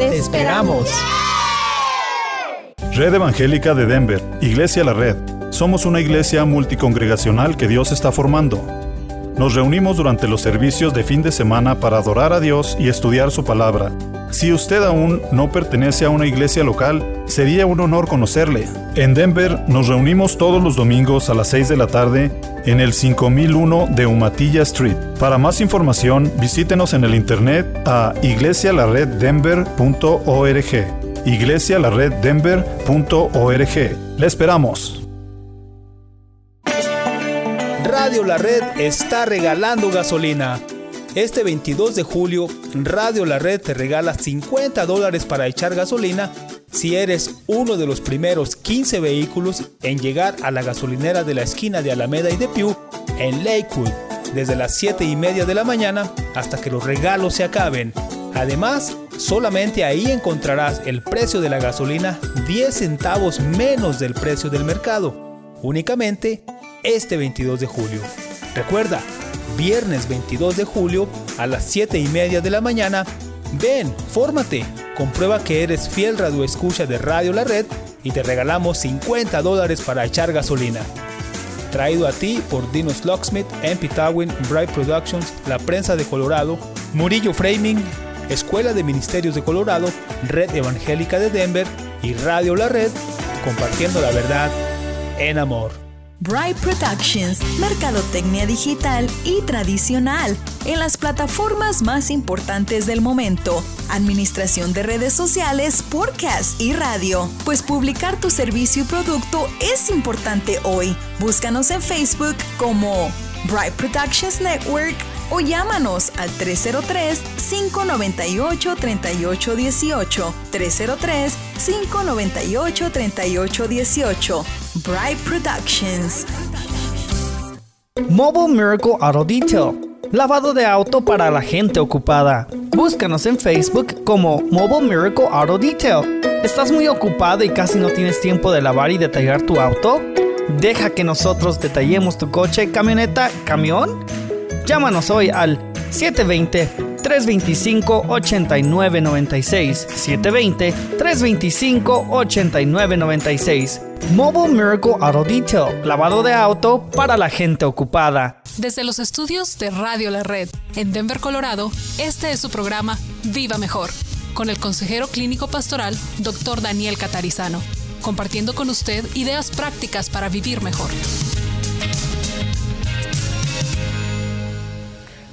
Te, esperamos. Red Evangélica de Denver, Iglesia La Red. Somos una iglesia multicongregacional que Dios está formando. Nos reunimos durante los servicios de fin de semana para adorar a Dios y estudiar su palabra. Si usted aún no pertenece a una iglesia local, sería un honor conocerle. En Denver nos reunimos todos los domingos a las 6 de la tarde en el 5001 de Umatilla Street. Para más información, visítenos en el internet a iglesialareddenver.org. iglesialareddenver.org. Le esperamos. Radio La Red está regalando gasolina. Este 22 de julio, Radio La Red te regala 50 dólares para echar gasolina si eres uno de los primeros 15 vehículos en llegar a la gasolinera de la esquina de Alameda y de Pew en Lakewood, desde las 7 y media de la mañana hasta que los regalos se acaben. Además, solamente ahí encontrarás el precio de la gasolina 10 centavos menos del precio del mercado. Únicamente este 22 de julio. Recuerda, viernes 22 de julio a las 7 y media de la mañana. Ven, fórmate, comprueba que eres fiel radio escucha de Radio La Red y te regalamos 50 dólares para echar gasolina. Traído a ti por Dinos Locksmith, MP Tawin, Bright Productions, La Prensa de Colorado, Murillo Framing, Escuela de Ministerios de Colorado, Red Evangélica de Denver y Radio La Red, compartiendo la verdad en amor. Bright Productions, mercadotecnia digital y tradicional en las plataformas más importantes del momento, administración de redes sociales, podcast y radio. Pues publicar tu servicio y producto es importante hoy. Búscanos en Facebook como Bright Productions Network o llámanos al 303-598-3818. 303-598-3818. Bright Productions. Mobile Miracle Auto Detail. Lavado de auto para la gente ocupada. Búscanos en Facebook como Mobile Miracle Auto Detail. ¿Estás muy ocupado y casi no tienes tiempo de lavar y detallar tu auto? Deja que nosotros detallemos tu coche, camioneta, camión. Llámanos hoy al 720-325-8996. 720-325-8996. Mobile Miracle Auto Detail. Lavado de auto para la gente ocupada. Desde los estudios de Radio La Red en Denver, Colorado, este es su programa Viva Mejor, con el consejero clínico pastoral Dr. Daniel Catarizano, compartiendo con usted ideas prácticas para vivir mejor.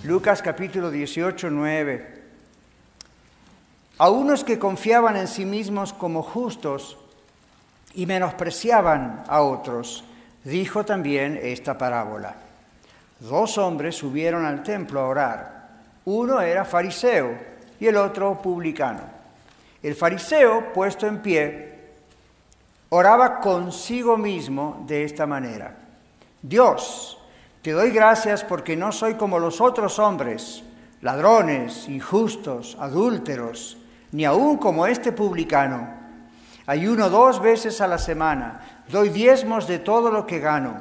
Lucas capítulo 18, 9. A unos que confiaban en sí mismos como justos y menospreciaban a otros, dijo también esta parábola. Dos hombres subieron al templo a orar. Uno era fariseo y el otro publicano. El fariseo, puesto en pie, oraba consigo mismo de esta manera. Dios, te doy gracias porque no soy como los otros hombres, ladrones, injustos, adúlteros, ni aun como este publicano. Ayuno dos veces a la semana, doy diezmos de todo lo que gano.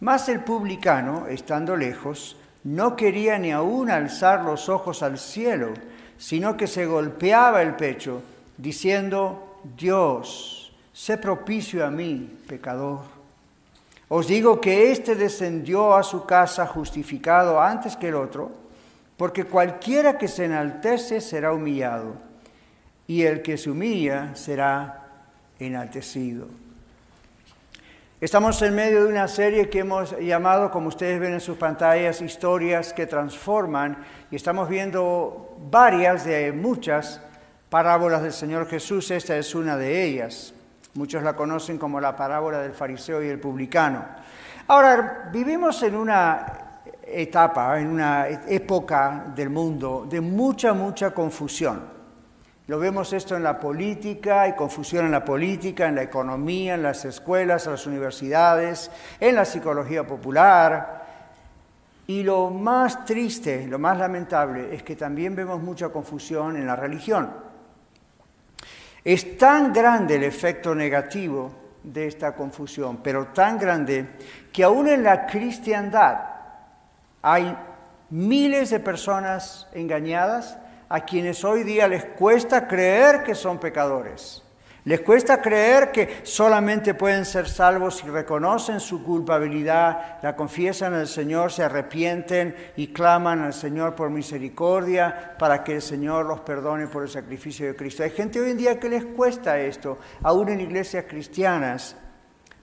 Mas el publicano, estando lejos, no quería ni aun alzar los ojos al cielo, sino que se golpeaba el pecho, diciendo, Dios, sé propicio a mí, pecador. Os digo que éste descendió a su casa justificado antes que el otro, porque cualquiera que se enaltece será humillado, y el que se humilla será enaltecido. Estamos en medio de una serie que hemos llamado, como ustedes ven en sus pantallas, historias que transforman, y estamos viendo varias de muchas parábolas del Señor Jesús, esta es una de ellas. Muchos la conocen como la parábola del fariseo y el publicano. Ahora, vivimos en una etapa, en una época del mundo de mucha, mucha confusión. Lo vemos esto en la política, hay confusión en la política, en la economía, en las escuelas, en las universidades, en la psicología popular. Y lo más triste, lo más lamentable, es que también vemos mucha confusión en la religión. Es tan grande el efecto negativo de esta confusión, pero tan grande que aún en la cristiandad hay miles de personas engañadas a quienes hoy día les cuesta creer que son pecadores. Les cuesta creer que solamente pueden ser salvos si reconocen su culpabilidad, la confiesan al Señor, se arrepienten y claman al Señor por misericordia para que el Señor los perdone por el sacrificio de Cristo. Hay gente hoy en día que les cuesta esto, aún en iglesias cristianas.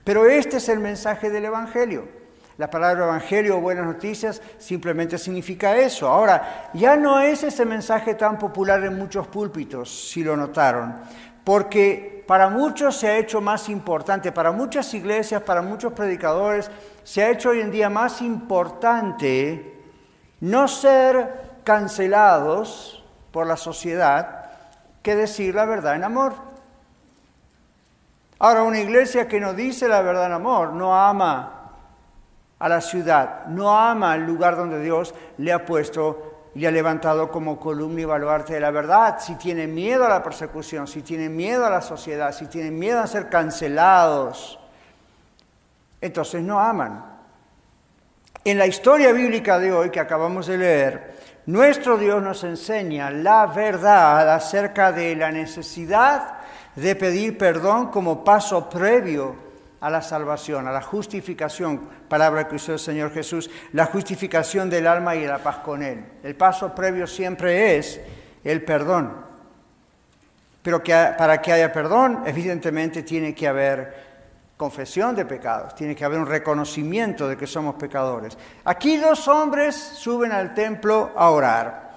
Pero este es el mensaje del Evangelio. La palabra evangelio o buenas noticias simplemente significa eso. Ahora, ya no es ese mensaje tan popular en muchos púlpitos, si lo notaron, porque para muchos se ha hecho más importante, para muchas iglesias, para muchos predicadores, se ha hecho hoy en día más importante no ser cancelados por la sociedad que decir la verdad en amor. Ahora, una iglesia que no dice la verdad en amor, no ama a la ciudad, no ama el lugar donde Dios le ha puesto y ha levantado como columna y baluarte de la verdad, si tiene miedo a la persecución, si tiene miedo a la sociedad, si tiene miedo a ser cancelados, entonces no aman. En la historia bíblica de hoy que acabamos de leer, nuestro Dios nos enseña la verdad acerca de la necesidad de pedir perdón como paso previo a la salvación, a la justificación, palabra que usó el Señor Jesús, la justificación del alma y la paz con Él. El paso previo siempre es el perdón. Pero que, para que haya perdón, evidentemente tiene que haber confesión de pecados, tiene que haber un reconocimiento de que somos pecadores. Aquí dos hombres suben al templo a orar.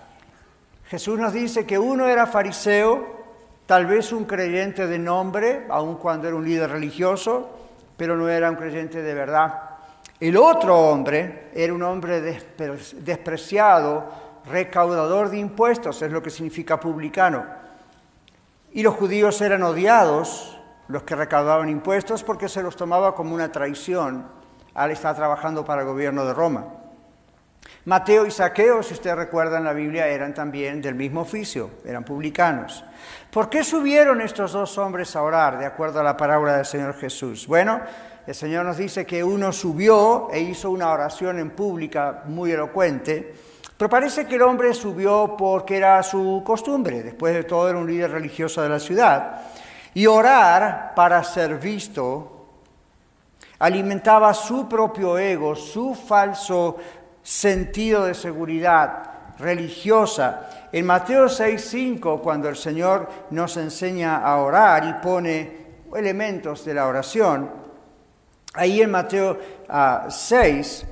Jesús nos dice que uno era fariseo, tal vez un creyente de nombre, aun cuando era un líder religioso, pero no era un creyente de verdad. El otro hombre era un hombre despreciado, recaudador de impuestos, es lo que significa publicano. Y los judíos eran odiados, los que recaudaban impuestos, porque se los tomaba como una traición al estar trabajando para el gobierno de Roma. Mateo y Saqueo, si ustedes recuerdan la Biblia, eran también del mismo oficio, eran publicanos. ¿Por qué subieron estos dos hombres a orar, de acuerdo a la parábola del Señor Jesús? Bueno, el Señor nos dice que uno subió e hizo una oración en pública muy elocuente, pero parece que el hombre subió porque era su costumbre, después de todo era un líder religioso de la ciudad, y orar para ser visto alimentaba su propio ego, su falso sentido de seguridad religiosa. En Mateo 6:5, cuando el Señor nos enseña a orar y pone elementos de la oración, ahí en Mateo 6,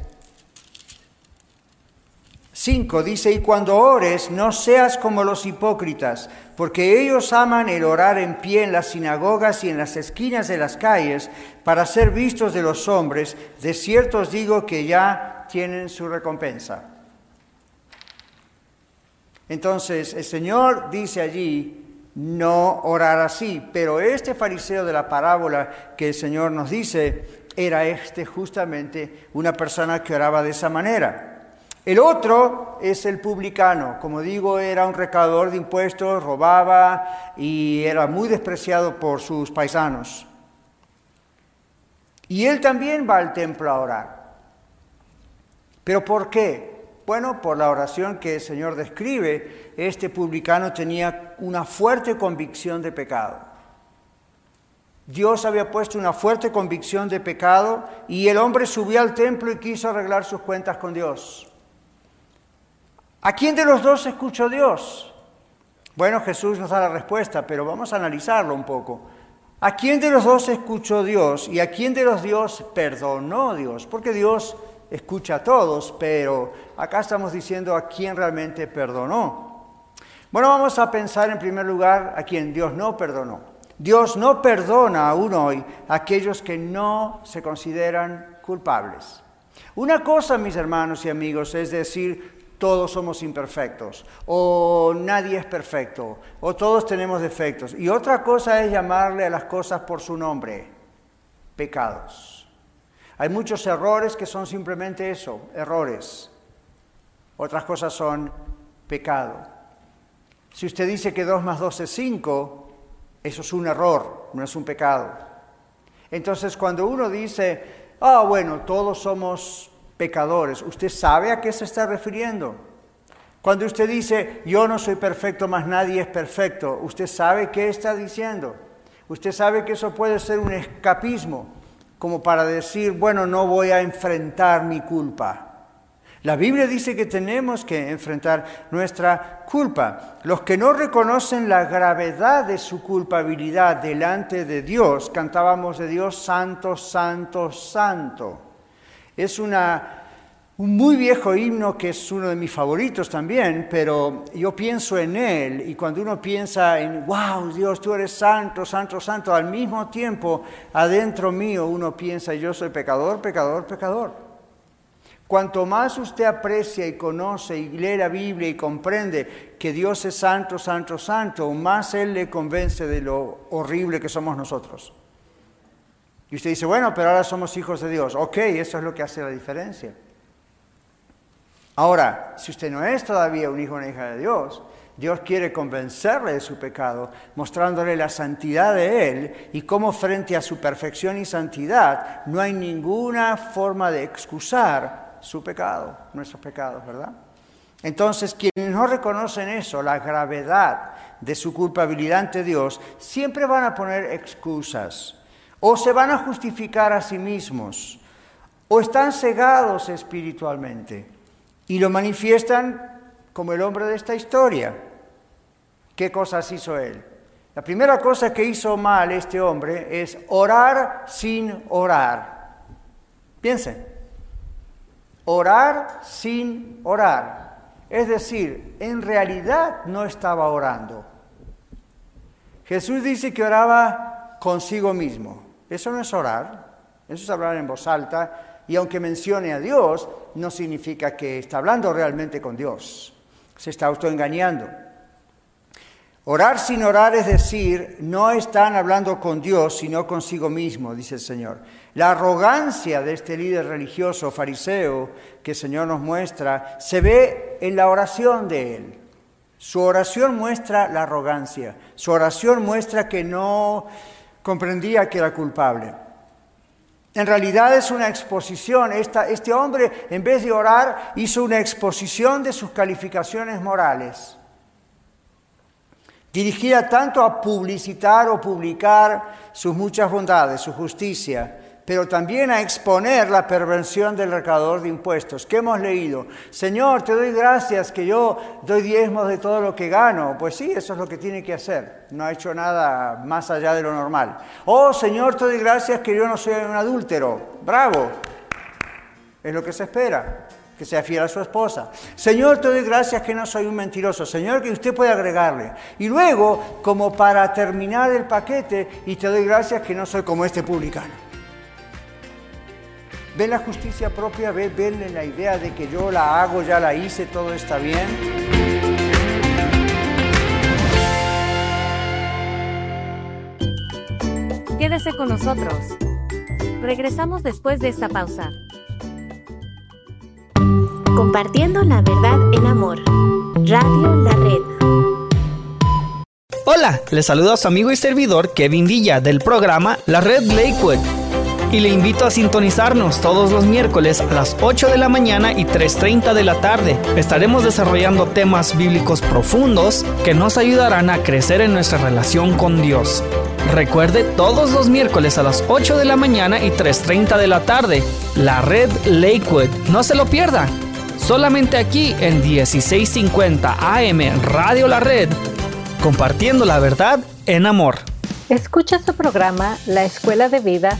5 dice, y cuando ores, no seas como los hipócritas, porque ellos aman el orar en pie en las sinagogas y en las esquinas de las calles para ser vistos de los hombres. De cierto os digo que ya tienen su recompensa. Entonces el Señor dice allí, no orar así, pero este fariseo de la parábola que el Señor nos dice, era este justamente una persona que oraba de esa manera. El otro es el publicano. Como digo, era un recaudador de impuestos, robaba y era muy despreciado por sus paisanos. Y él también va al templo a orar. ¿Pero por qué? Bueno, por la oración que el Señor describe, este publicano tenía una fuerte convicción de pecado. Dios había puesto una fuerte convicción de pecado y el hombre subió al templo y quiso arreglar sus cuentas con Dios. ¿A quién de los dos escuchó Dios? Bueno, Jesús nos da la respuesta, pero vamos a analizarlo un poco. ¿A quién de los dos escuchó Dios y a quién de los dos perdonó Dios? Porque Dios escucha a todos, pero acá estamos diciendo a quién realmente perdonó. Bueno, vamos a pensar en primer lugar a quien Dios no perdonó. Dios no perdona aún hoy a aquellos que no se consideran culpables. Una cosa, mis hermanos y amigos, es decir, todos somos imperfectos, o nadie es perfecto, o todos tenemos defectos. Y otra cosa es llamarle a las cosas por su nombre, pecados. Hay muchos errores que son simplemente eso, errores. Otras cosas son pecado. Si usted dice que 2 más 2 es 5, eso es un error, no es un pecado. Entonces, cuando uno dice, ah, bueno, todos somos pecadores, ¿usted sabe a qué se está refiriendo? Cuando usted dice, yo no soy perfecto, más nadie es perfecto, ¿usted sabe qué está diciendo? Usted sabe que eso puede ser un escapismo, como para decir, bueno, no voy a enfrentar mi culpa. La Biblia dice que tenemos que enfrentar nuestra culpa. Los que no reconocen la gravedad de su culpabilidad delante de Dios, cantábamos de Dios santo, santo, santo. Es una, un muy viejo himno que es uno de mis favoritos también, pero yo pienso en él y cuando uno piensa en, wow, Dios, tú eres santo, santo, santo, al mismo tiempo adentro mío uno piensa, yo soy pecador, pecador, pecador. Cuanto más usted aprecia y conoce y lee la Biblia y comprende que Dios es santo, santo, santo, más Él le convence de lo horrible que somos nosotros. Y usted dice, bueno, pero ahora somos hijos de Dios. Ok, eso es lo que hace la diferencia. Ahora, si usted no es todavía un hijo o una hija de Dios, Dios quiere convencerle de su pecado, mostrándole la santidad de Él y cómo frente a su perfección y santidad no hay ninguna forma de excusar su pecado, nuestros pecados, ¿verdad? Entonces, quienes no reconocen eso, la gravedad de su culpabilidad ante Dios, siempre van a poner excusas o se van a justificar a sí mismos o están cegados espiritualmente y lo manifiestan como el hombre de esta historia. ¿Qué cosas hizo él? La primera cosa que hizo mal este hombre es orar sin orar. Piensen, Orar sin orar. Es decir, en realidad no estaba orando. Jesús dice que oraba consigo mismo. Eso no es orar, eso es hablar en voz alta. Y aunque mencione a Dios, no significa que está hablando realmente con Dios. Se está autoengañando. Orar sin orar es decir, no están hablando con Dios, sino consigo mismo, dice el Señor. La arrogancia de este líder religioso fariseo que el Señor nos muestra se ve en la oración de él. Su oración muestra la arrogancia, su oración muestra que no comprendía que era culpable. En realidad es una exposición. este hombre, en vez de orar, hizo una exposición de sus calificaciones morales dirigida tanto a publicitar o publicar sus muchas bondades, su justicia, pero también a exponer la perversión del recaudador de impuestos. ¿Qué hemos leído? Señor, te doy gracias que yo doy diezmos de todo lo que gano. Pues sí, eso es lo que tiene que hacer. No ha hecho nada más allá de lo normal. Oh, Señor, te doy gracias que yo no soy un adúltero. Bravo. Es lo que se espera que sea fiel a su esposa. Señor, te doy gracias que no soy un mentiroso. Señor, que usted puede agregarle. Y luego, como para terminar el paquete, y te doy gracias que no soy como este publicano. ¿Ven la justicia propia? ¿Ven, la idea de que yo la hago, ya la hice, todo está bien? Quédese con nosotros. Regresamos después de esta pausa. Compartiendo la verdad en amor. Radio La Red. Hola, les saluda a su amigo y servidor Kevin Villa del programa La Red Lakewood y le invito a sintonizarnos todos los miércoles a las 8 de la mañana y 3.30 de la tarde. Estaremos desarrollando temas bíblicos profundos que nos ayudarán a crecer en nuestra relación con Dios. Recuerde todos los miércoles a las 8 de la mañana y 3.30 de la tarde, la red Lakewood. No se lo pierda. Solamente aquí en 1650 AM Radio La Red, compartiendo la verdad en amor. Escucha su programa La Escuela de Vida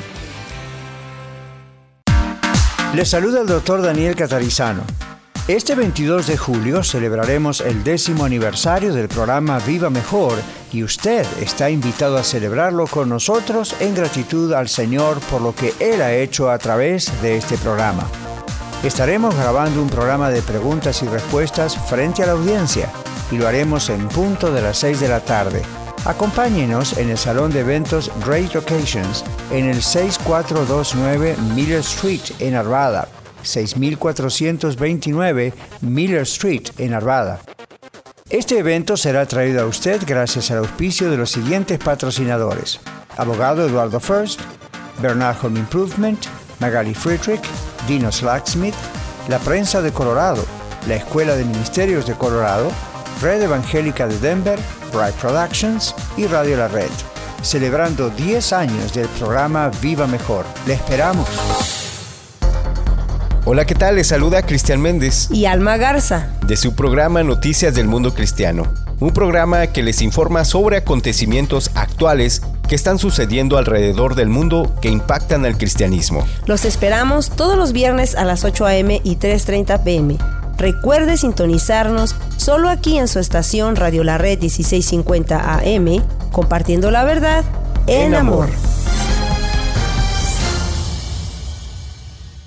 Les saluda el doctor Daniel Catarizano. Este 22 de julio celebraremos el décimo aniversario del programa Viva Mejor y usted está invitado a celebrarlo con nosotros en gratitud al Señor por lo que Él ha hecho a través de este programa. Estaremos grabando un programa de preguntas y respuestas frente a la audiencia y lo haremos en punto de las 6 de la tarde. Acompáñenos en el Salón de Eventos Great Occasions en el 6429 Miller Street en Arvada, 6429 Miller Street en Arvada. Este evento será traído a usted gracias al auspicio de los siguientes patrocinadores. Abogado Eduardo First, Bernard Home Improvement, Magali Friedrich, Dino Slacksmith, La Prensa de Colorado, la Escuela de Ministerios de Colorado, Red Evangélica de Denver, Bright Productions y Radio La Red, celebrando 10 años del programa Viva Mejor. Le esperamos. Hola, ¿qué tal? Les saluda Cristian Méndez y Alma Garza de su programa Noticias del Mundo Cristiano, un programa que les informa sobre acontecimientos actuales que están sucediendo alrededor del mundo que impactan al cristianismo. Los esperamos todos los viernes a las 8 a.m. y 3.30 p.m. Recuerde sintonizarnos solo aquí en su estación Radio La Red 1650 AM, compartiendo la verdad en, amor.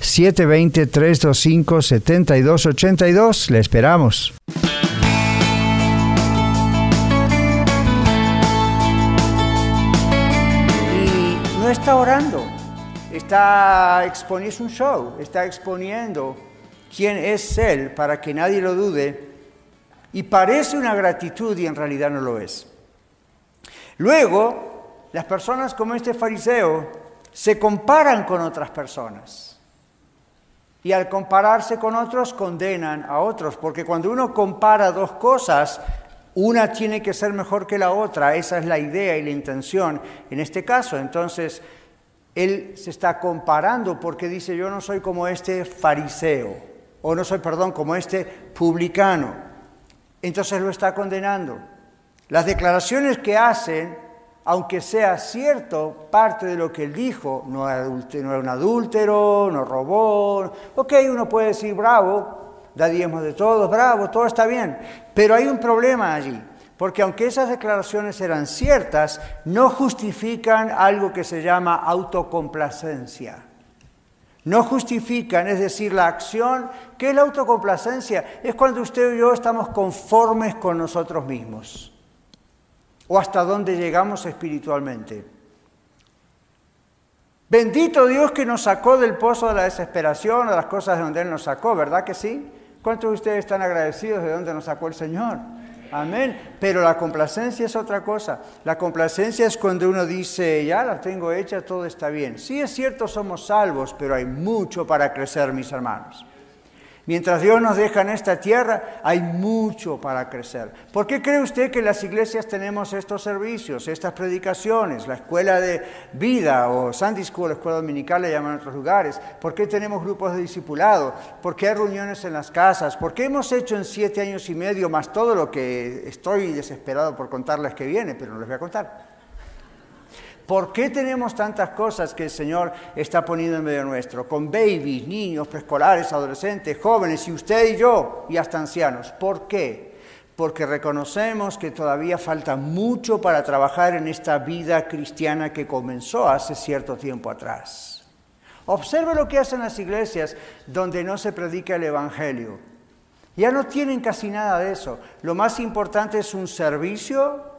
720-325-7282. Le esperamos. Y no está orando, está exponiendo un show, está exponiendo quién es Él para que nadie lo dude. Y parece una gratitud y en realidad no lo es. Luego, las personas como este fariseo se comparan con otras personas y al compararse con otros condenan a otros, porque cuando uno compara dos cosas, una tiene que ser mejor que la otra, esa es la idea y la intención en este caso. Entonces, él se está comparando porque dice, yo no soy como este fariseo, o no soy, perdón, como este publicano. Entonces lo está condenando. Las declaraciones que hacen aunque sea cierto parte de lo que él dijo, no era, un adúltero, no robó, ok, uno puede decir bravo, da de todos, bravo, todo está bien, pero hay un problema allí, porque aunque esas declaraciones eran ciertas, no justifican algo que se llama autocomplacencia. No justifican, es decir, la acción. ¿Qué es la autocomplacencia? Es cuando usted y yo estamos conformes con nosotros mismos o hasta dónde llegamos espiritualmente. Bendito Dios que nos sacó del pozo de la desesperación, de las cosas de donde Él nos sacó, ¿verdad que sí? ¿Cuántos de ustedes están agradecidos de dónde nos sacó el Señor? Amén. Pero la complacencia es otra cosa. La complacencia es cuando uno dice, ya la tengo hecha, todo está bien. Sí es cierto, somos salvos, pero hay mucho para crecer, mis hermanos. Mientras Dios nos deja en esta tierra, hay mucho para crecer. ¿Por qué cree usted que las iglesias tenemos estos servicios, estas predicaciones, la escuela de vida o Sunday School, la escuela dominical le llaman en otros lugares? ¿Por qué tenemos grupos de discipulado? ¿Por qué hay reuniones en las casas? ¿Por qué hemos hecho en siete años y medio más todo lo que estoy desesperado por contarles que viene, pero no les voy a contar? ¿Por qué tenemos tantas cosas que el Señor está poniendo en medio nuestro? Con babies, niños, preescolares, adolescentes, jóvenes, y usted y yo, y hasta ancianos. ¿Por qué? Porque reconocemos que todavía falta mucho para trabajar en esta vida cristiana que comenzó hace cierto tiempo atrás. Observe lo que hacen las iglesias donde no se predica el Evangelio. Ya no tienen casi nada de eso. Lo más importante es un servicio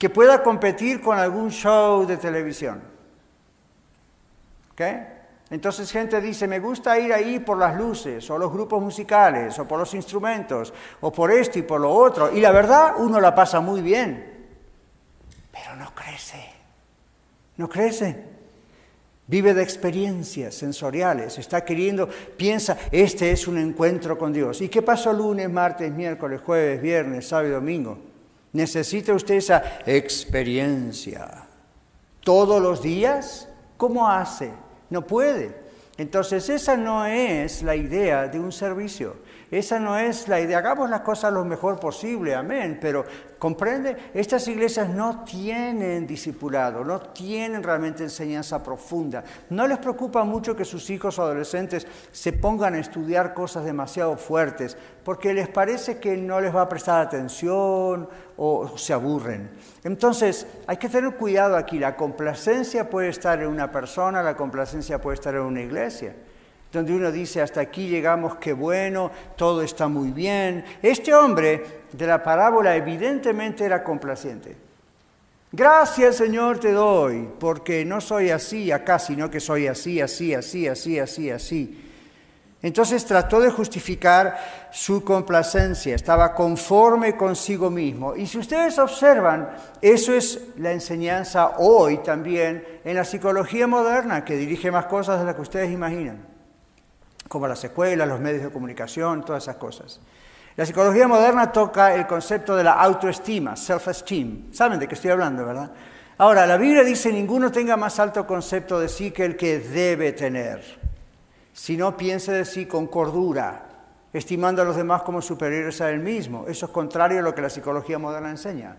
que pueda competir con algún show de televisión. Entonces gente dice, me gusta ir ahí por las luces, o los grupos musicales, o por los instrumentos, o por esto y por lo otro. Y la verdad, uno la pasa muy bien, pero no crece, no crece. Vive de experiencias sensoriales, está queriendo, piensa, este es un encuentro con Dios. ¿Y qué pasó lunes, martes, miércoles, jueves, viernes, sábado y domingo? Necesita usted esa experiencia. ¿Todos los días? ¿Cómo hace? No puede. Entonces esa no es la idea de un servicio. Esa no es la idea. Hagamos las cosas lo mejor posible, amén. Pero, ¿comprende? Estas iglesias no tienen discipulado, no tienen realmente enseñanza profunda. No les preocupa mucho que sus hijos o adolescentes se pongan a estudiar cosas demasiado fuertes, porque les parece que no les va a prestar atención o se aburren. Entonces, hay que tener cuidado aquí. La complacencia puede estar en una persona, la complacencia puede estar en una iglesia donde uno dice, hasta aquí llegamos, qué bueno, todo está muy bien. Este hombre de la parábola evidentemente era complaciente. Gracias Señor te doy, porque no soy así acá, sino que soy así, así, así, así, así, así. Entonces trató de justificar su complacencia, estaba conforme consigo mismo. Y si ustedes observan, eso es la enseñanza hoy también en la psicología moderna, que dirige más cosas de las que ustedes imaginan como las escuelas, los medios de comunicación, todas esas cosas. La psicología moderna toca el concepto de la autoestima, self-esteem. ¿Saben de qué estoy hablando, verdad? Ahora, la Biblia dice, ninguno tenga más alto concepto de sí que el que debe tener, Si no, piense de sí con cordura, estimando a los demás como superiores a él mismo. Eso es contrario a lo que la psicología moderna enseña.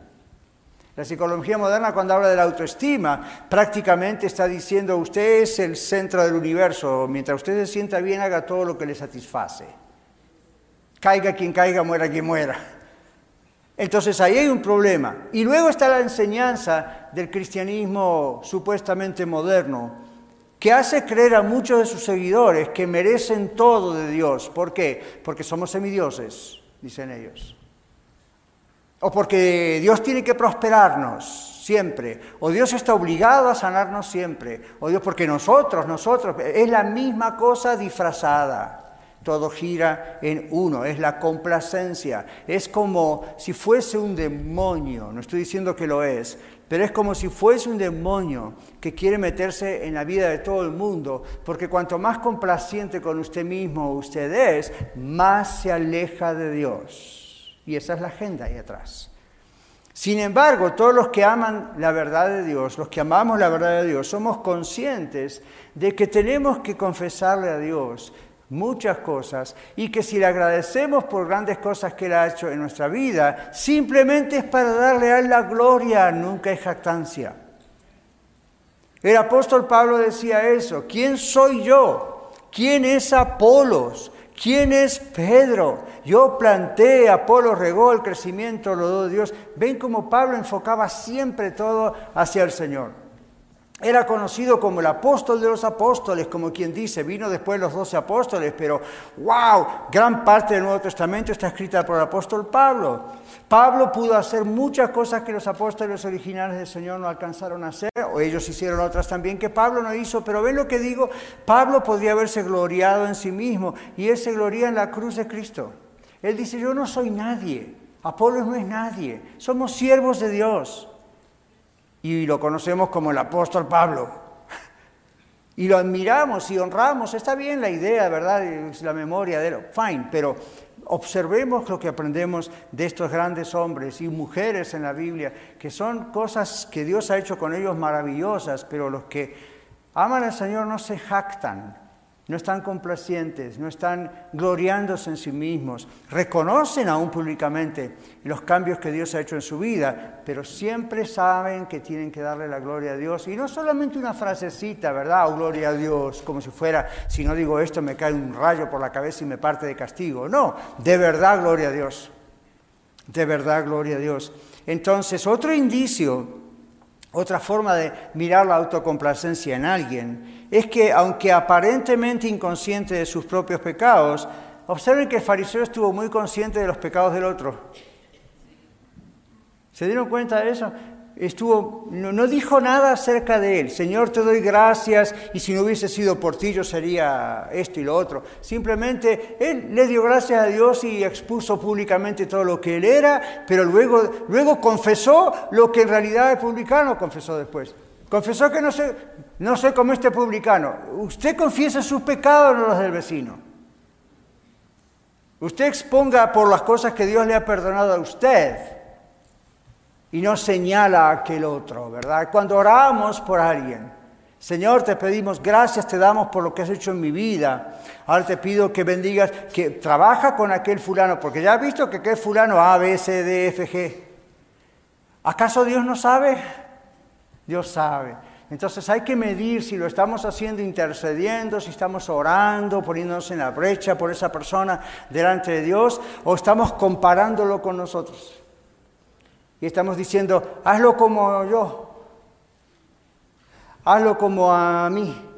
La psicología moderna cuando habla de la autoestima prácticamente está diciendo usted es el centro del universo, mientras usted se sienta bien haga todo lo que le satisface. Caiga quien caiga, muera quien muera. Entonces ahí hay un problema. Y luego está la enseñanza del cristianismo supuestamente moderno, que hace creer a muchos de sus seguidores que merecen todo de Dios. ¿Por qué? Porque somos semidioses, dicen ellos o porque Dios tiene que prosperarnos siempre, o Dios está obligado a sanarnos siempre, o Dios porque nosotros, nosotros, es la misma cosa disfrazada. Todo gira en uno, es la complacencia. Es como si fuese un demonio, no estoy diciendo que lo es, pero es como si fuese un demonio que quiere meterse en la vida de todo el mundo, porque cuanto más complaciente con usted mismo usted es, más se aleja de Dios. Y esa es la agenda ahí atrás. Sin embargo, todos los que aman la verdad de Dios, los que amamos la verdad de Dios, somos conscientes de que tenemos que confesarle a Dios muchas cosas y que si le agradecemos por grandes cosas que Él ha hecho en nuestra vida, simplemente es para darle a Él la gloria, nunca es jactancia. El apóstol Pablo decía eso, ¿quién soy yo? ¿Quién es Apolos? ¿Quién es Pedro? Yo planté, Apolo regó, el crecimiento lo dio Dios. Ven cómo Pablo enfocaba siempre todo hacia el Señor. Era conocido como el apóstol de los apóstoles, como quien dice, vino después los doce apóstoles, pero wow, gran parte del Nuevo Testamento está escrita por el apóstol Pablo. Pablo pudo hacer muchas cosas que los apóstoles originales del Señor no alcanzaron a hacer, o ellos hicieron otras también que Pablo no hizo, pero ven lo que digo, Pablo podría haberse gloriado en sí mismo, y él se gloria en la cruz de Cristo. Él dice, yo no soy nadie, Apolo no es nadie, somos siervos de Dios y lo conocemos como el apóstol Pablo. Y lo admiramos y honramos. Está bien la idea, ¿verdad? Es la memoria de él. Fine, pero observemos lo que aprendemos de estos grandes hombres y mujeres en la Biblia, que son cosas que Dios ha hecho con ellos maravillosas, pero los que aman al Señor no se jactan, no están complacientes, no están gloriándose en sí mismos, reconocen aún públicamente los cambios que Dios ha hecho en su vida, pero siempre saben que tienen que darle la gloria a Dios. Y no solamente una frasecita, ¿verdad? O gloria a Dios, como si fuera, si no digo esto me cae un rayo por la cabeza y me parte de castigo. No, de verdad gloria a Dios. De verdad gloria a Dios. Entonces, otro indicio, otra forma de mirar la autocomplacencia en alguien, es que aunque aparentemente inconsciente de sus propios pecados, observen que el fariseo estuvo muy consciente de los pecados del otro. ¿Se dieron cuenta de eso? Estuvo, no, dijo nada acerca de él. Señor, te doy gracias y si no hubiese sido por ti yo sería esto y lo otro. Simplemente él le dio gracias a Dios y expuso públicamente todo lo que él era, pero luego, luego confesó lo que en realidad el publicano confesó después. Confesó que no soy, no soy como este publicano. Usted confiesa sus pecados, no los del vecino. Usted exponga por las cosas que Dios le ha perdonado a usted y no señala a aquel otro, ¿verdad? Cuando oramos por alguien, Señor, te pedimos gracias, te damos por lo que has hecho en mi vida. Ahora te pido que bendigas, que trabaja con aquel fulano, porque ya has visto que aquel fulano A, B, C, D, F, G. ¿Acaso Dios no sabe? Dios sabe. Entonces hay que medir si lo estamos haciendo intercediendo, si estamos orando, poniéndonos en la brecha por esa persona delante de Dios, o estamos comparándolo con nosotros. Y estamos diciendo, hazlo como yo, hazlo como a mí.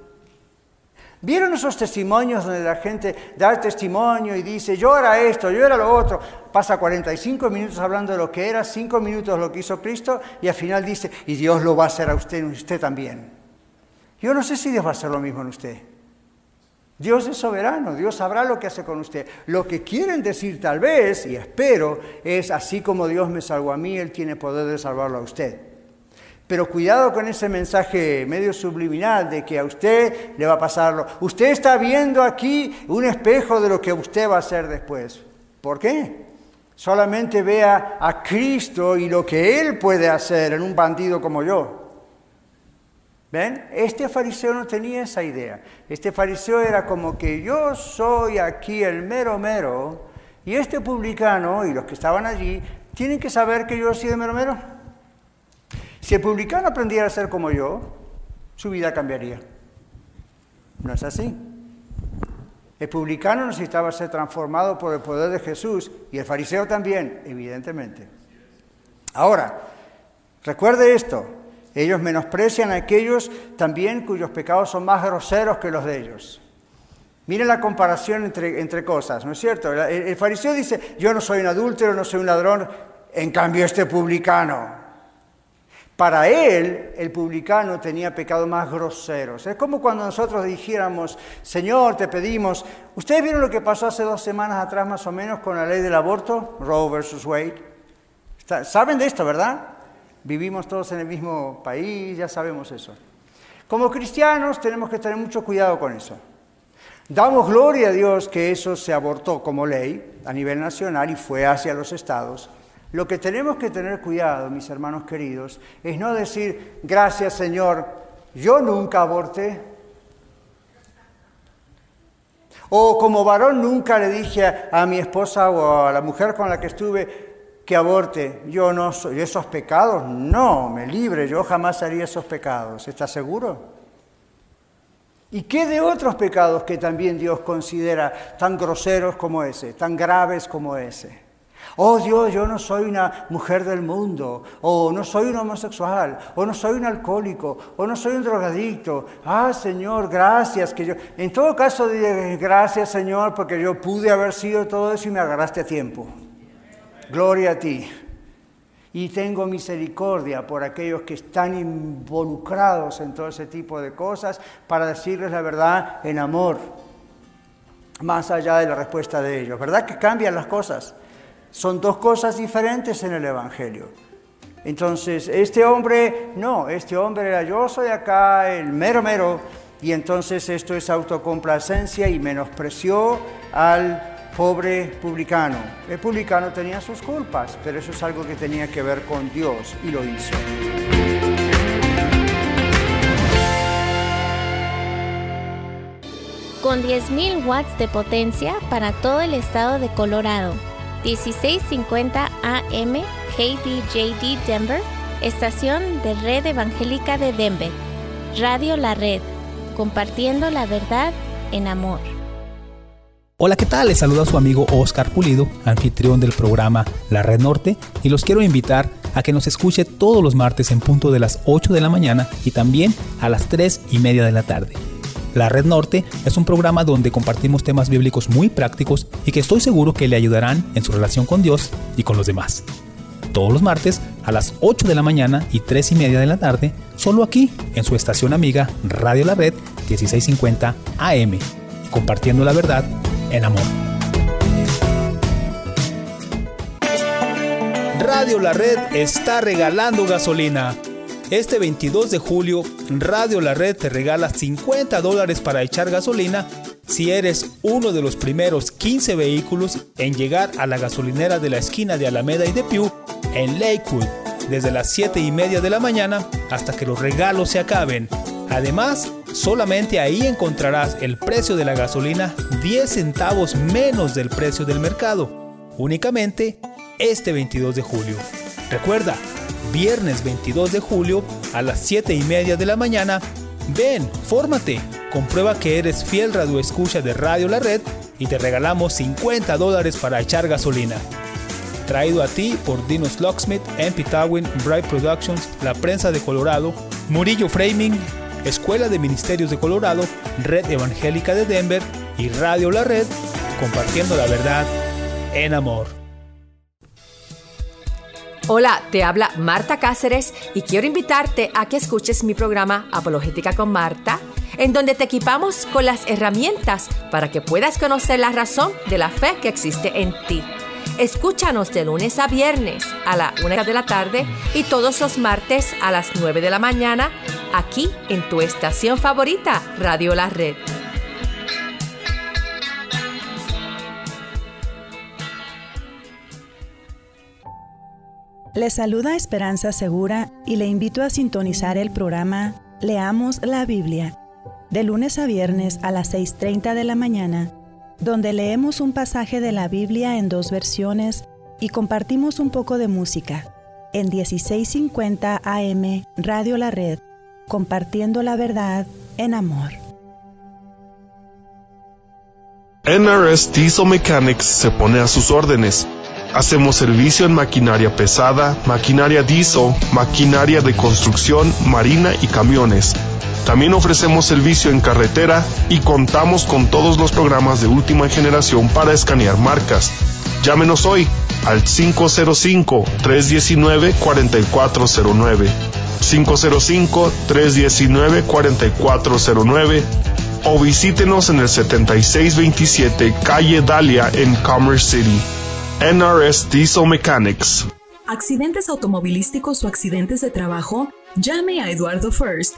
¿Vieron esos testimonios donde la gente da el testimonio y dice, yo era esto, yo era lo otro? Pasa 45 minutos hablando de lo que era, 5 minutos lo que hizo Cristo y al final dice, y Dios lo va a hacer a usted, usted también. Yo no sé si Dios va a hacer lo mismo en usted. Dios es soberano, Dios sabrá lo que hace con usted. Lo que quieren decir tal vez, y espero, es así como Dios me salvó a mí, Él tiene poder de salvarlo a usted. Pero cuidado con ese mensaje medio subliminal de que a usted le va a pasarlo. Usted está viendo aquí un espejo de lo que usted va a hacer después. ¿Por qué? Solamente vea a Cristo y lo que Él puede hacer en un bandido como yo. ¿Ven? Este fariseo no tenía esa idea. Este fariseo era como que yo soy aquí el mero mero y este publicano y los que estaban allí tienen que saber que yo soy el mero mero. Si el publicano aprendiera a ser como yo, su vida cambiaría. ¿No es así? El publicano necesitaba ser transformado por el poder de Jesús y el fariseo también, evidentemente. Ahora, recuerde esto, ellos menosprecian a aquellos también cuyos pecados son más groseros que los de ellos. Miren la comparación entre, entre cosas, ¿no es cierto? El, fariseo dice, yo no soy un adúltero, no soy un ladrón, en cambio este publicano, para él, el publicano tenía pecados más groseros. Es como cuando nosotros dijéramos, Señor, te pedimos, ¿ustedes vieron lo que pasó hace dos semanas atrás más o menos con la ley del aborto, Roe versus Wade? ¿Saben de esto, verdad? Vivimos todos en el mismo país, ya sabemos eso. Como cristianos tenemos que tener mucho cuidado con eso. Damos gloria a Dios que eso se abortó como ley a nivel nacional y fue hacia los estados. Lo que tenemos que tener cuidado, mis hermanos queridos, es no decir, gracias Señor, yo nunca aborté. O como varón nunca le dije a, mi esposa o a la mujer con la que estuve que aborte. Yo no soy esos pecados. No, me libre. Yo jamás haría esos pecados. ¿Estás seguro? ¿Y qué de otros pecados que también Dios considera tan groseros como ese, tan graves como ese? Oh Dios, yo no soy una mujer del mundo, o no soy un homosexual, o no soy un alcohólico, o no soy un drogadicto. Ah, Señor, gracias que yo. En todo caso, gracias, Señor, porque yo pude haber sido todo eso y me agarraste a tiempo. Gloria a ti. Y tengo misericordia por aquellos que están involucrados en todo ese tipo de cosas para decirles la verdad en amor, más allá de la respuesta de ellos. ¿Verdad que cambian las cosas? Son dos cosas diferentes en el Evangelio. Entonces, este hombre, no, este hombre era yo soy acá el mero mero, y entonces esto es autocomplacencia y menospreció al pobre publicano. El publicano tenía sus culpas, pero eso es algo que tenía que ver con Dios y lo hizo. Con 10.000 watts de potencia para todo el estado de Colorado 1650 AM KBJD Denver, estación de Red Evangélica de Denver. Radio La Red, compartiendo la verdad en amor. Hola, ¿qué tal? Les saluda su amigo Oscar Pulido, anfitrión del programa La Red Norte, y los quiero invitar a que nos escuche todos los martes en punto de las 8 de la mañana y también a las 3 y media de la tarde. La Red Norte es un programa donde compartimos temas bíblicos muy prácticos y que estoy seguro que le ayudarán en su relación con Dios y con los demás. Todos los martes a las 8 de la mañana y 3 y media de la tarde, solo aquí en su estación amiga Radio La Red 1650 AM, compartiendo la verdad en amor. Radio La Red está regalando gasolina. Este 22 de julio, Radio La Red te regala 50 dólares para echar gasolina si eres uno de los primeros 15 vehículos en llegar a la gasolinera de la esquina de Alameda y de Pew en Lakewood desde las 7 y media de la mañana hasta que los regalos se acaben. Además, solamente ahí encontrarás el precio de la gasolina 10 centavos menos del precio del mercado, únicamente este 22 de julio. Recuerda, viernes 22 de julio a las 7 y media de la mañana. Ven, fórmate, comprueba que eres fiel radioescucha de Radio La Red y te regalamos 50 dólares para echar gasolina. Traído a ti por Dinos Locksmith, MP Tawin, Bright Productions, La Prensa de Colorado, Murillo Framing, Escuela de Ministerios de Colorado, Red Evangélica de Denver y Radio La Red, compartiendo la verdad en amor. Hola, te habla Marta Cáceres y quiero invitarte a que escuches mi programa Apologética con Marta, en donde te equipamos con las herramientas para que puedas conocer la razón de la fe que existe en ti. Escúchanos de lunes a viernes a la una de la tarde y todos los martes a las 9 de la mañana aquí en tu estación favorita, Radio La Red. Le saluda Esperanza Segura y le invito a sintonizar el programa Leamos la Biblia, de lunes a viernes a las 6.30 de la mañana, donde leemos un pasaje de la Biblia en dos versiones y compartimos un poco de música. En 1650 AM Radio La Red, compartiendo la verdad en amor. NRS Diesel Mechanics se pone a sus órdenes Hacemos servicio en maquinaria pesada, maquinaria diesel, maquinaria de construcción, marina y camiones. También ofrecemos servicio en carretera y contamos con todos los programas de última generación para escanear marcas. Llámenos hoy al 505-319-4409. 505-319-4409 o visítenos en el 7627 Calle Dalia en Commerce City. NRS Diesel Mechanics. Accidentes automovilísticos o accidentes de trabajo, llame a Eduardo First.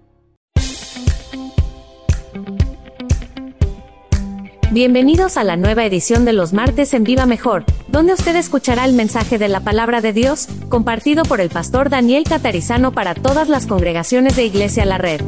Bienvenidos a la nueva edición de los martes en Viva Mejor, donde usted escuchará el mensaje de la palabra de Dios, compartido por el pastor Daniel Catarizano para todas las congregaciones de Iglesia La Red.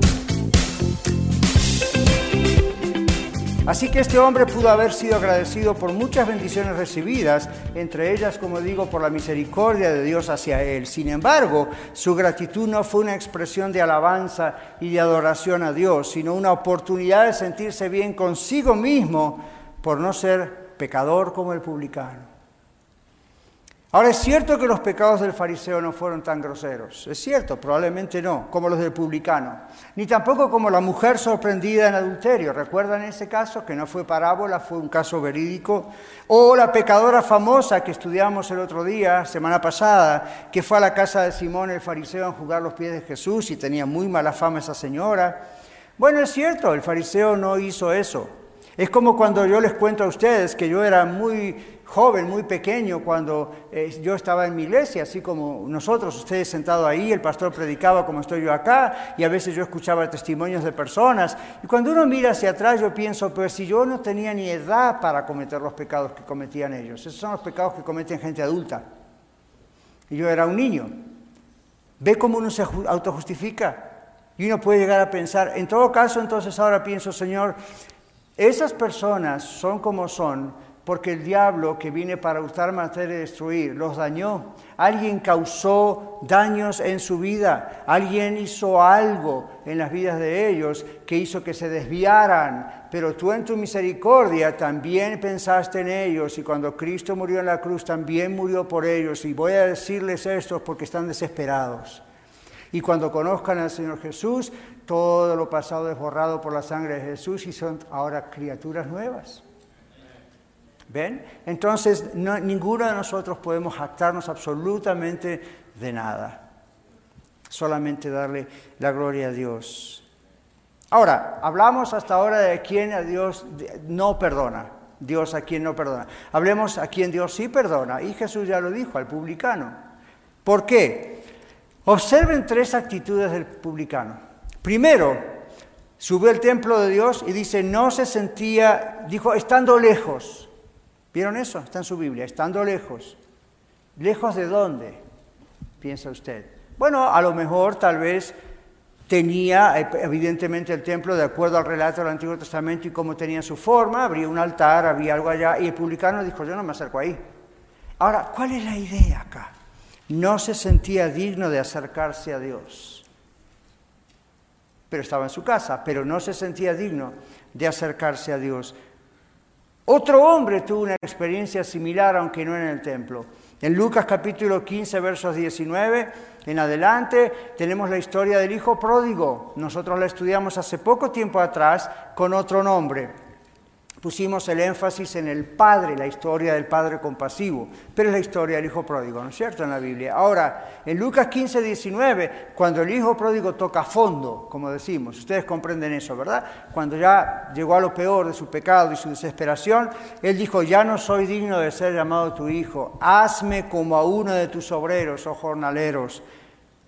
Así que este hombre pudo haber sido agradecido por muchas bendiciones recibidas, entre ellas, como digo, por la misericordia de Dios hacia él. Sin embargo, su gratitud no fue una expresión de alabanza y de adoración a Dios, sino una oportunidad de sentirse bien consigo mismo por no ser pecador como el publicano. Ahora es cierto que los pecados del fariseo no fueron tan groseros, es cierto, probablemente no, como los del publicano, ni tampoco como la mujer sorprendida en adulterio, ¿recuerdan ese caso? Que no fue parábola, fue un caso verídico, o la pecadora famosa que estudiamos el otro día, semana pasada, que fue a la casa de Simón el fariseo a jugar los pies de Jesús y tenía muy mala fama esa señora. Bueno, es cierto, el fariseo no hizo eso. Es como cuando yo les cuento a ustedes que yo era muy joven, muy pequeño, cuando eh, yo estaba en mi iglesia, así como nosotros, ustedes sentados ahí, el pastor predicaba como estoy yo acá, y a veces yo escuchaba testimonios de personas. Y cuando uno mira hacia atrás, yo pienso, pues si yo no tenía ni edad para cometer los pecados que cometían ellos, esos son los pecados que cometen gente adulta. Y yo era un niño. ¿Ve cómo uno se autojustifica? Y uno puede llegar a pensar, en todo caso, entonces ahora pienso, Señor, esas personas son como son porque el diablo que viene para hurtar, matar y destruir los dañó. Alguien causó daños en su vida, alguien hizo algo en las vidas de ellos que hizo que se desviaran, pero tú en tu misericordia también pensaste en ellos y cuando Cristo murió en la cruz también murió por ellos y voy a decirles esto porque están desesperados. Y cuando conozcan al Señor Jesús, todo lo pasado es borrado por la sangre de Jesús y son ahora criaturas nuevas. ¿Ven? Entonces, ninguno de nosotros podemos jactarnos absolutamente de nada. Solamente darle la gloria a Dios. Ahora, hablamos hasta ahora de quién a Dios no perdona. Dios a quien no perdona. Hablemos a quien Dios sí perdona. Y Jesús ya lo dijo, al publicano. ¿Por qué? Observen tres actitudes del publicano. Primero, subió al templo de Dios y dice, no se sentía, dijo, estando lejos. ¿Vieron eso? Está en su Biblia, estando lejos. ¿Lejos de dónde? Piensa usted. Bueno, a lo mejor tal vez tenía evidentemente el templo de acuerdo al relato del Antiguo Testamento y cómo tenía su forma, habría un altar, había algo allá, y el publicano dijo, yo no me acerco ahí. Ahora, ¿cuál es la idea acá? No se sentía digno de acercarse a Dios, pero estaba en su casa, pero no se sentía digno de acercarse a Dios. Otro hombre tuvo una experiencia similar, aunque no en el templo. En Lucas capítulo 15, versos 19 en adelante, tenemos la historia del hijo pródigo. Nosotros la estudiamos hace poco tiempo atrás con otro nombre pusimos el énfasis en el Padre, la historia del Padre compasivo, pero es la historia del Hijo pródigo, ¿no es cierto?, en la Biblia. Ahora, en Lucas 15, 19, cuando el Hijo pródigo toca fondo, como decimos, ustedes comprenden eso, ¿verdad? Cuando ya llegó a lo peor de su pecado y su desesperación, Él dijo, ya no soy digno de ser llamado tu Hijo, hazme como a uno de tus obreros o oh jornaleros.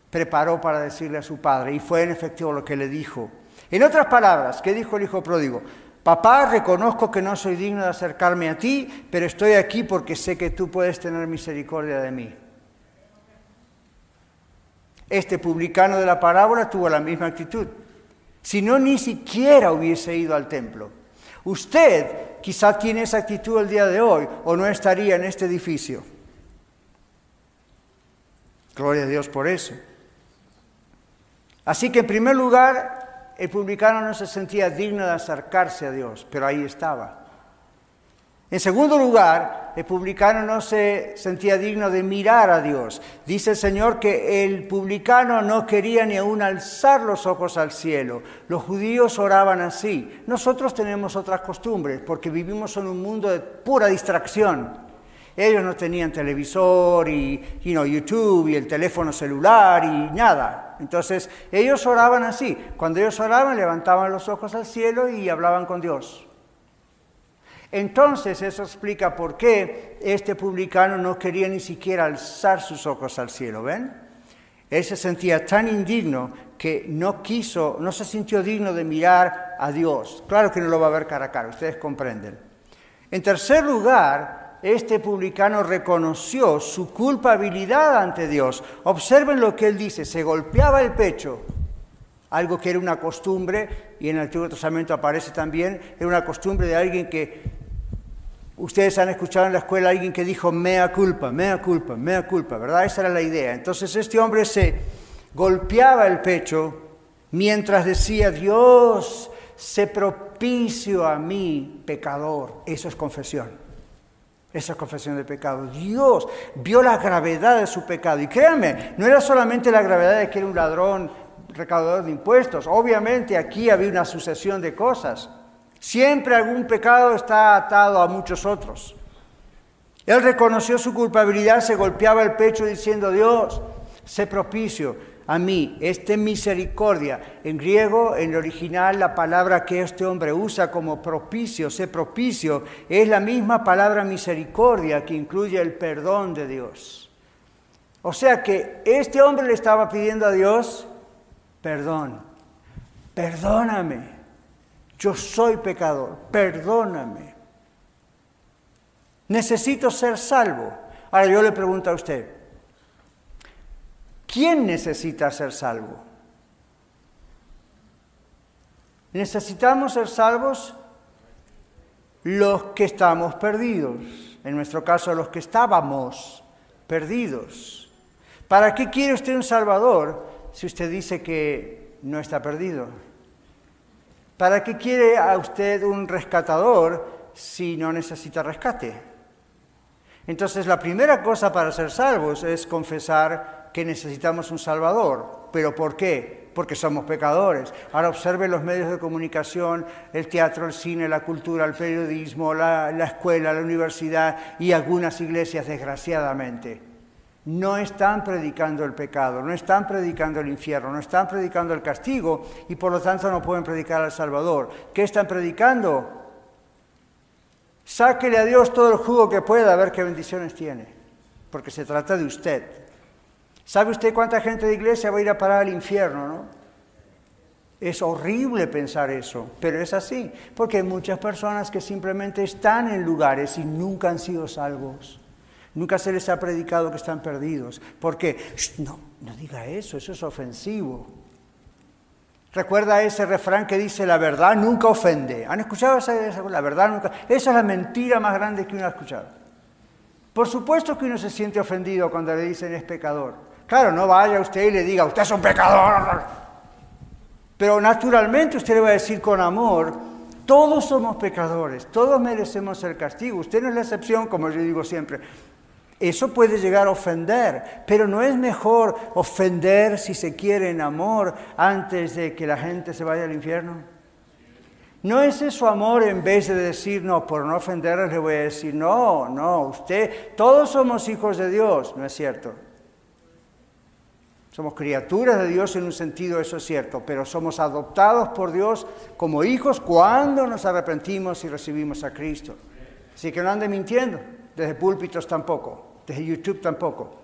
Preparó para decirle a su Padre, y fue en efectivo lo que le dijo. En otras palabras, ¿qué dijo el Hijo pródigo? Papá, reconozco que no soy digno de acercarme a ti, pero estoy aquí porque sé que tú puedes tener misericordia de mí. Este publicano de la parábola tuvo la misma actitud. Si no, ni siquiera hubiese ido al templo. Usted quizá tiene esa actitud el día de hoy o no estaría en este edificio. Gloria a Dios por eso. Así que en primer lugar, el publicano no se sentía digno de acercarse a Dios, pero ahí estaba. En segundo lugar, el publicano no se sentía digno de mirar a Dios. Dice el Señor que el publicano no quería ni aún alzar los ojos al cielo. Los judíos oraban así. Nosotros tenemos otras costumbres porque vivimos en un mundo de pura distracción. Ellos no tenían televisor y YouTube y el teléfono celular y nada. Entonces ellos oraban así. Cuando ellos oraban levantaban los ojos al cielo y hablaban con Dios. Entonces eso explica por qué este publicano no quería ni siquiera alzar sus ojos al cielo, ¿ven? Él se sentía tan indigno que no quiso, no se sintió digno de mirar a Dios. Claro que no lo va a ver cara a cara, ustedes comprenden. En tercer lugar, este publicano reconoció su culpabilidad ante Dios. Observen lo que él dice, se golpeaba el pecho, algo que era una costumbre, y en el Antiguo Testamento aparece también, era una costumbre de alguien que Ustedes han escuchado en la escuela alguien que dijo mea culpa, mea culpa, mea culpa, ¿verdad? Esa era la idea. Entonces este hombre se golpeaba el pecho mientras decía, Dios, se propicio a mí, pecador. Eso es confesión. Esa es confesión de pecado. Dios vio la gravedad de su pecado. Y créanme, no era solamente la gravedad de que era un ladrón recaudador de impuestos. Obviamente aquí había una sucesión de cosas. Siempre algún pecado está atado a muchos otros. Él reconoció su culpabilidad, se golpeaba el pecho diciendo, Dios, sé propicio a mí, este misericordia. En griego, en el original, la palabra que este hombre usa como propicio, sé propicio, es la misma palabra misericordia que incluye el perdón de Dios. O sea que este hombre le estaba pidiendo a Dios perdón, perdóname. Yo soy pecador, perdóname. Necesito ser salvo. Ahora yo le pregunto a usted, ¿quién necesita ser salvo? Necesitamos ser salvos los que estamos perdidos, en nuestro caso los que estábamos perdidos. ¿Para qué quiere usted un Salvador si usted dice que no está perdido? ¿Para qué quiere a usted un rescatador si no necesita rescate? Entonces la primera cosa para ser salvos es confesar que necesitamos un Salvador. ¿Pero por qué? Porque somos pecadores. Ahora observe los medios de comunicación, el teatro, el cine, la cultura, el periodismo, la, la escuela, la universidad y algunas iglesias, desgraciadamente no están predicando el pecado, no están predicando el infierno, no están predicando el castigo y por lo tanto no pueden predicar al Salvador. ¿Qué están predicando? Sáquele a Dios todo el jugo que pueda a ver qué bendiciones tiene, porque se trata de usted. ¿Sabe usted cuánta gente de iglesia va a ir a parar al infierno, no? Es horrible pensar eso, pero es así, porque hay muchas personas que simplemente están en lugares y nunca han sido salvos. Nunca se les ha predicado que están perdidos. Porque, no, no diga eso, eso es ofensivo. Recuerda ese refrán que dice, la verdad nunca ofende. ¿Han escuchado esa, La verdad nunca... Esa es la mentira más grande que uno ha escuchado. Por supuesto que uno se siente ofendido cuando le dicen es pecador. Claro, no vaya usted y le diga, usted es un pecador. Pero naturalmente usted le va a decir con amor, todos somos pecadores, todos merecemos el castigo. Usted no es la excepción, como yo digo siempre. Eso puede llegar a ofender, pero no es mejor ofender si se quiere en amor antes de que la gente se vaya al infierno. ¿No es eso amor en vez de decir, no, por no ofenderles le voy a decir, no, no, usted, todos somos hijos de Dios, ¿no es cierto? Somos criaturas de Dios en un sentido, eso es cierto, pero somos adoptados por Dios como hijos cuando nos arrepentimos y recibimos a Cristo. Así que no ande mintiendo desde púlpitos tampoco, desde YouTube tampoco.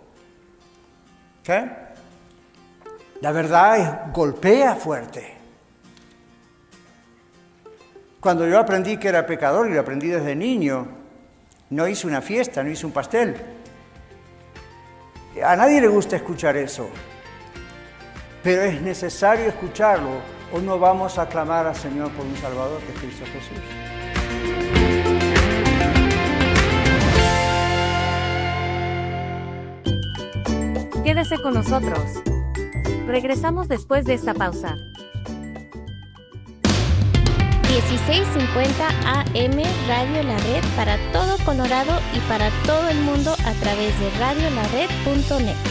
La verdad golpea fuerte. Cuando yo aprendí que era pecador y lo aprendí desde niño, no hice una fiesta, no hice un pastel. A nadie le gusta escuchar eso, pero es necesario escucharlo o no vamos a clamar al Señor por un Salvador que es Cristo Jesús. Quédese con nosotros. Regresamos después de esta pausa. 1650 AM Radio La Red para todo Colorado y para todo el mundo a través de radiolared.net.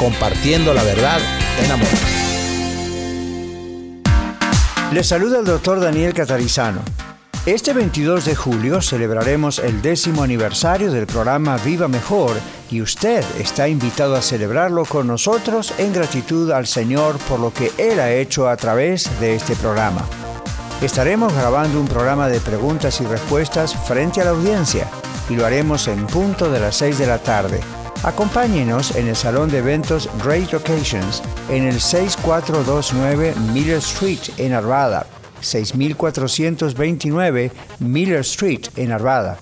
compartiendo la verdad en amor. Le saluda el doctor Daniel Catarizano. Este 22 de julio celebraremos el décimo aniversario del programa Viva Mejor y usted está invitado a celebrarlo con nosotros en gratitud al Señor por lo que Él ha hecho a través de este programa. Estaremos grabando un programa de preguntas y respuestas frente a la audiencia y lo haremos en punto de las 6 de la tarde. Acompáñenos en el Salón de Eventos Great Occasions en el 6429 Miller Street en Arvada 6429 Miller Street en Arvada.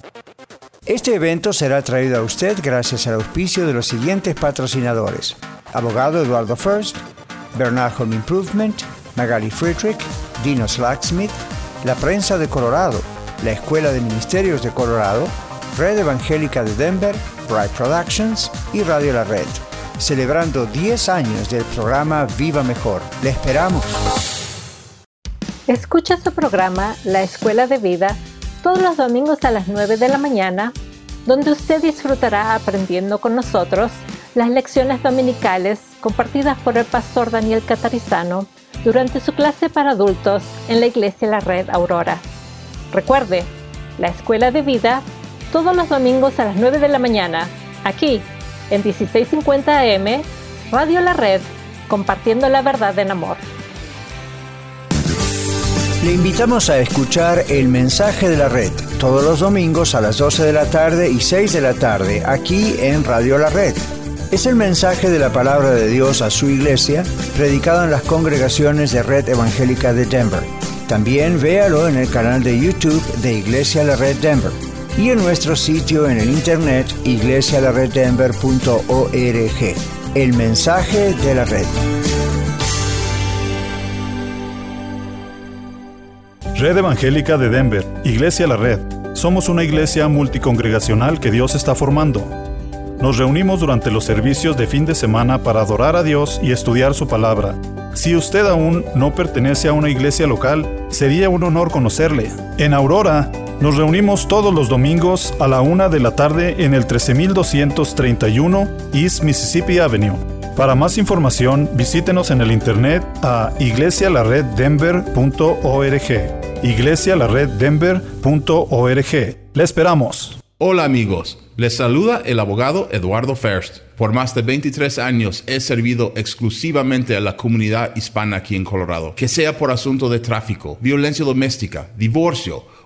Este evento será traído a usted gracias al auspicio de los siguientes patrocinadores. Abogado Eduardo First, Bernard Home Improvement, Magali Friedrich, Dino Slacksmith, La Prensa de Colorado, la Escuela de Ministerios de Colorado, Red Evangélica de Denver, Bright Productions y Radio La Red. Celebrando 10 años del programa Viva Mejor. Le esperamos. Escucha su programa La Escuela de Vida todos los domingos a las 9 de la mañana, donde usted disfrutará aprendiendo con nosotros las lecciones dominicales compartidas por el pastor Daniel Catarizano durante su clase para adultos en la Iglesia La Red Aurora. Recuerde, La Escuela de Vida todos los domingos a las 9 de la mañana, aquí en 1650 AM, Radio La Red, compartiendo la verdad en amor. Le invitamos a escuchar el mensaje de la red todos los domingos a las 12 de la tarde y 6 de la tarde aquí en Radio La Red. Es el mensaje de la palabra de Dios a su iglesia, predicado en las congregaciones de Red Evangélica de Denver. También véalo en el canal de YouTube de Iglesia La Red Denver y en nuestro sitio en el internet iglesialareddenver.org. El mensaje de la red. Red Evangélica de Denver, Iglesia La Red. Somos una iglesia multicongregacional que Dios está formando. Nos reunimos durante los servicios de fin de semana para adorar a Dios y estudiar su palabra. Si usted aún no pertenece a una iglesia local, sería un honor conocerle. En Aurora, nos reunimos todos los domingos a la una de la tarde en el 13231 East Mississippi Avenue. Para más información, visítenos en el internet a iglesialareddenver.org iglesialareddenver.org. Le esperamos. Hola amigos, les saluda el abogado Eduardo First. Por más de 23 años he servido exclusivamente a la comunidad hispana aquí en Colorado, que sea por asunto de tráfico, violencia doméstica, divorcio,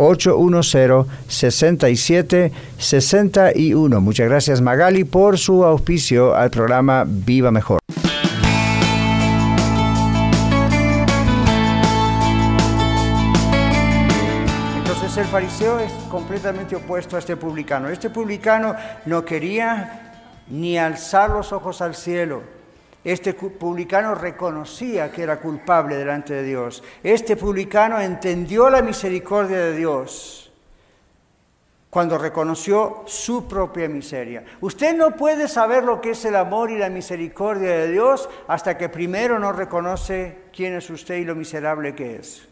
810-6761. Muchas gracias Magali por su auspicio al programa Viva Mejor. Entonces el fariseo es completamente opuesto a este publicano. Este publicano no quería ni alzar los ojos al cielo este publicano reconocía que era culpable delante de Dios. Este publicano entendió la misericordia de Dios cuando reconoció su propia miseria. Usted no puede saber lo que es el amor y la misericordia de Dios hasta que primero no reconoce quién es usted y lo miserable que es.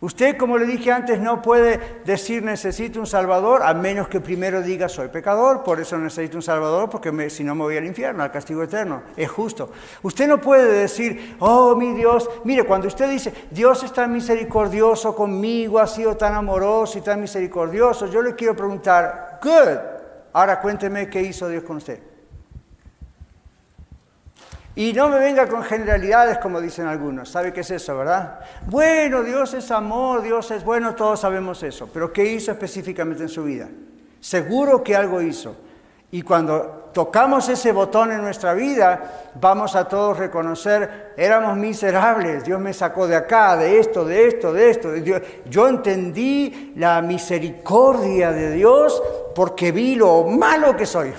Usted, como le dije antes, no puede decir necesito un Salvador a menos que primero diga soy pecador, por eso necesito un Salvador, porque si no me voy al infierno, al castigo eterno. Es justo. Usted no puede decir, oh mi Dios, mire, cuando usted dice, Dios es tan misericordioso conmigo, ha sido tan amoroso y tan misericordioso, yo le quiero preguntar, good, ahora cuénteme qué hizo Dios con usted. Y no me venga con generalidades como dicen algunos. ¿Sabe qué es eso, verdad? Bueno, Dios es amor, Dios es bueno, todos sabemos eso. Pero ¿qué hizo específicamente en su vida? Seguro que algo hizo. Y cuando tocamos ese botón en nuestra vida, vamos a todos reconocer, éramos miserables, Dios me sacó de acá, de esto, de esto, de esto. Yo entendí la misericordia de Dios porque vi lo malo que soy,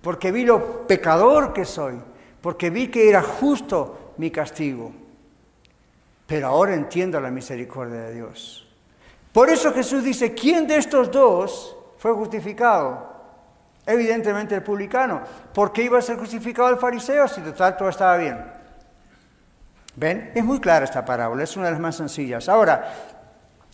porque vi lo pecador que soy porque vi que era justo mi castigo. Pero ahora entiendo la misericordia de Dios. Por eso Jesús dice, ¿quién de estos dos fue justificado? Evidentemente el publicano. ¿Por qué iba a ser justificado el fariseo si total todo estaba bien? ¿Ven? Es muy clara esta parábola, es una de las más sencillas. Ahora,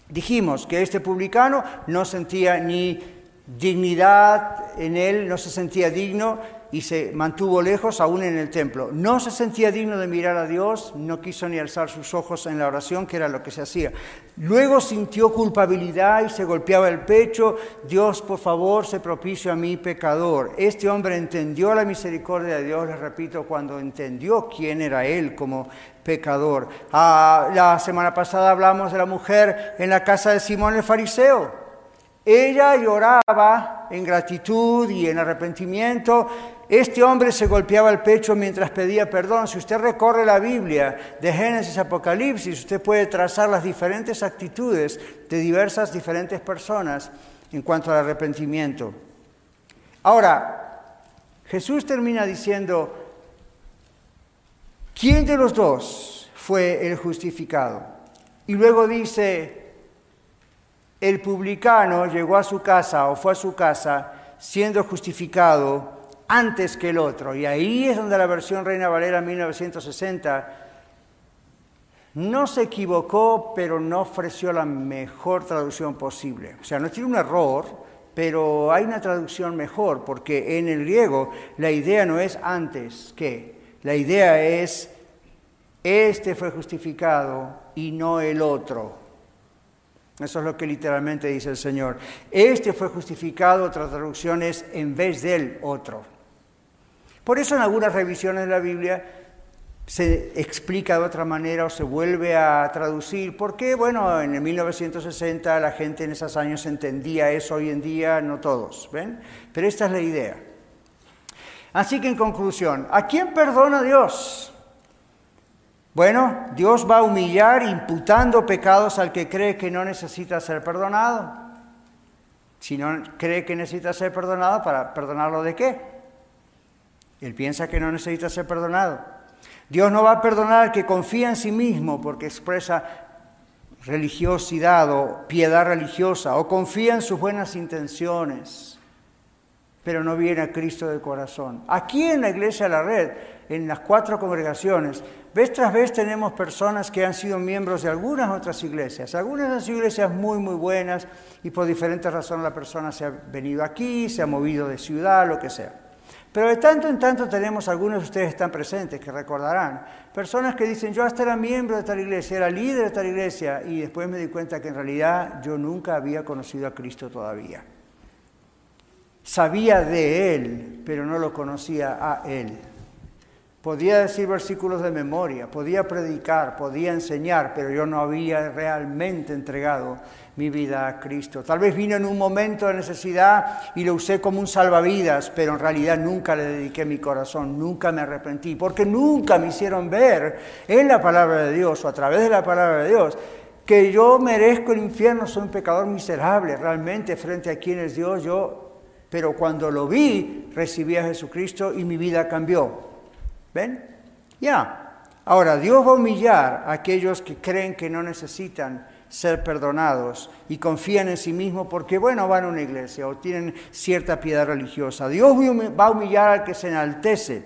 dijimos que este publicano no sentía ni dignidad en él, no se sentía digno y se mantuvo lejos aún en el templo. No se sentía digno de mirar a Dios, no quiso ni alzar sus ojos en la oración, que era lo que se hacía. Luego sintió culpabilidad y se golpeaba el pecho, Dios por favor se propicio a mí pecador. Este hombre entendió la misericordia de Dios, les repito, cuando entendió quién era él como pecador. Ah, la semana pasada hablamos de la mujer en la casa de Simón el fariseo. Ella lloraba en gratitud y en arrepentimiento este hombre se golpeaba el pecho mientras pedía perdón. Si usted recorre la Biblia de Génesis a Apocalipsis, usted puede trazar las diferentes actitudes de diversas diferentes personas en cuanto al arrepentimiento. Ahora, Jesús termina diciendo, ¿quién de los dos fue el justificado? Y luego dice, el publicano llegó a su casa o fue a su casa siendo justificado antes que el otro. Y ahí es donde la versión Reina Valera 1960 no se equivocó, pero no ofreció la mejor traducción posible. O sea, no tiene un error, pero hay una traducción mejor, porque en el griego la idea no es antes que, la idea es, este fue justificado y no el otro. Eso es lo que literalmente dice el Señor. Este fue justificado, otra traducción es en vez del otro. Por eso en algunas revisiones de la Biblia se explica de otra manera o se vuelve a traducir. porque Bueno, en el 1960 la gente en esos años entendía eso, hoy en día no todos, ¿ven? Pero esta es la idea. Así que en conclusión, ¿a quién perdona Dios? Bueno, Dios va a humillar imputando pecados al que cree que no necesita ser perdonado. Si no cree que necesita ser perdonado, ¿para perdonarlo de qué? Él piensa que no necesita ser perdonado. Dios no va a perdonar que confía en sí mismo porque expresa religiosidad o piedad religiosa o confía en sus buenas intenciones, pero no viene a Cristo de corazón. Aquí en la iglesia de la red, en las cuatro congregaciones, vez tras vez tenemos personas que han sido miembros de algunas otras iglesias, algunas de las iglesias muy, muy buenas y por diferentes razones la persona se ha venido aquí, se ha movido de ciudad, lo que sea. Pero de tanto en tanto tenemos, algunos de ustedes están presentes, que recordarán, personas que dicen, yo hasta era miembro de tal iglesia, era líder de tal iglesia, y después me di cuenta que en realidad yo nunca había conocido a Cristo todavía. Sabía de Él, pero no lo conocía a Él. Podía decir versículos de memoria, podía predicar, podía enseñar, pero yo no había realmente entregado mi vida a Cristo. Tal vez vino en un momento de necesidad y lo usé como un salvavidas, pero en realidad nunca le dediqué mi corazón, nunca me arrepentí, porque nunca me hicieron ver en la palabra de Dios o a través de la palabra de Dios que yo merezco el infierno, soy un pecador miserable realmente frente a quien es Dios, yo, pero cuando lo vi, recibí a Jesucristo y mi vida cambió. ¿Ven? Ya. Ahora, Dios va a humillar a aquellos que creen que no necesitan ser perdonados y confían en sí mismos porque, bueno, van a una iglesia o tienen cierta piedad religiosa. Dios va a humillar al que se enaltece.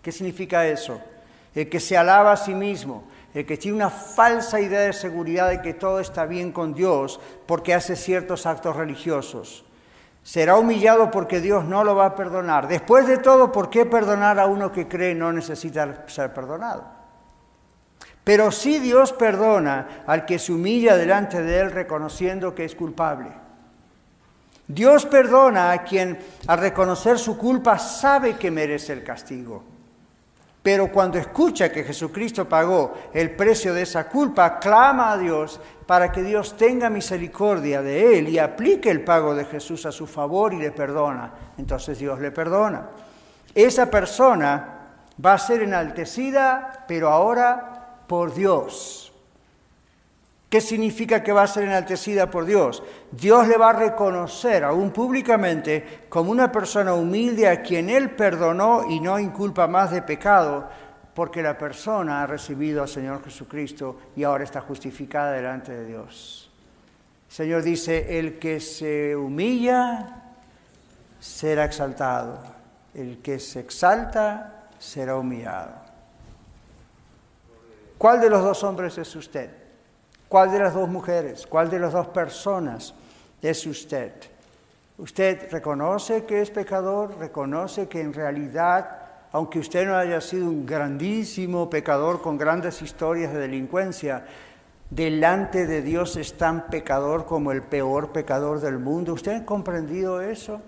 ¿Qué significa eso? El que se alaba a sí mismo, el que tiene una falsa idea de seguridad de que todo está bien con Dios porque hace ciertos actos religiosos. Será humillado porque Dios no lo va a perdonar. Después de todo, ¿por qué perdonar a uno que cree no necesita ser perdonado? Pero sí Dios perdona al que se humilla delante de Él reconociendo que es culpable. Dios perdona a quien al reconocer su culpa sabe que merece el castigo. Pero cuando escucha que Jesucristo pagó el precio de esa culpa, clama a Dios para que Dios tenga misericordia de él y aplique el pago de Jesús a su favor y le perdona. Entonces Dios le perdona. Esa persona va a ser enaltecida, pero ahora por Dios. ¿Qué significa que va a ser enaltecida por Dios? Dios le va a reconocer aún públicamente como una persona humilde a quien Él perdonó y no inculpa más de pecado, porque la persona ha recibido al Señor Jesucristo y ahora está justificada delante de Dios. El Señor dice, el que se humilla será exaltado, el que se exalta será humillado. ¿Cuál de los dos hombres es usted? ¿Cuál de las dos mujeres, cuál de las dos personas es usted? Usted reconoce que es pecador, reconoce que en realidad, aunque usted no haya sido un grandísimo pecador con grandes historias de delincuencia, delante de Dios es tan pecador como el peor pecador del mundo. ¿Usted ha comprendido eso?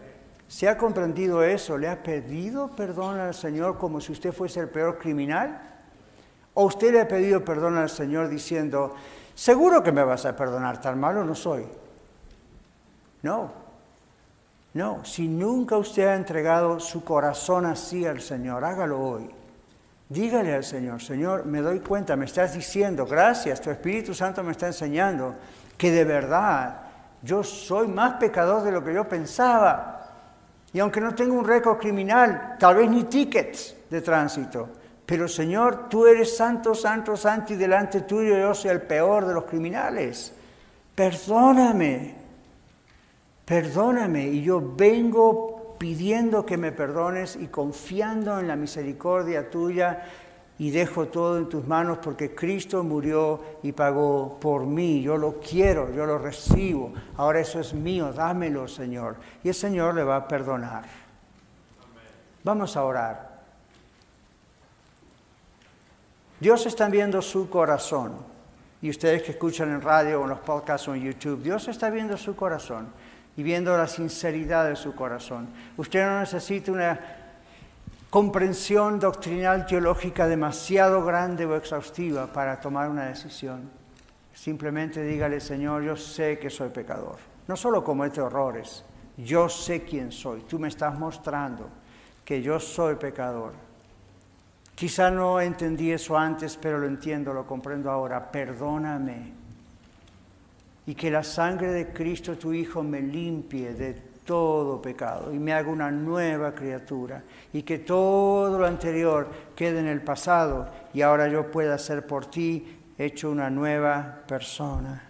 ¿Se ha comprendido eso? ¿Le ha pedido perdón al Señor como si usted fuese el peor criminal? ¿O usted le ha pedido perdón al Señor diciendo, Seguro que me vas a perdonar, tan malo no soy. No, no, si nunca usted ha entregado su corazón así al Señor, hágalo hoy. Dígale al Señor, Señor, me doy cuenta, me estás diciendo, gracias, tu Espíritu Santo me está enseñando que de verdad yo soy más pecador de lo que yo pensaba. Y aunque no tengo un récord criminal, tal vez ni tickets de tránsito, pero Señor, tú eres santo, santo, santo y delante tuyo yo soy el peor de los criminales. Perdóname, perdóname. Y yo vengo pidiendo que me perdones y confiando en la misericordia tuya y dejo todo en tus manos porque Cristo murió y pagó por mí. Yo lo quiero, yo lo recibo. Ahora eso es mío, dámelo, Señor. Y el Señor le va a perdonar. Vamos a orar. Dios está viendo su corazón. Y ustedes que escuchan en radio o en los podcasts o en YouTube, Dios está viendo su corazón y viendo la sinceridad de su corazón. Usted no necesita una comprensión doctrinal teológica demasiado grande o exhaustiva para tomar una decisión. Simplemente dígale, Señor, yo sé que soy pecador. No solo cometo errores, yo sé quién soy. Tú me estás mostrando que yo soy pecador Quizá no entendí eso antes, pero lo entiendo, lo comprendo ahora. Perdóname. Y que la sangre de Cristo, tu Hijo, me limpie de todo pecado y me haga una nueva criatura. Y que todo lo anterior quede en el pasado y ahora yo pueda ser por ti hecho una nueva persona.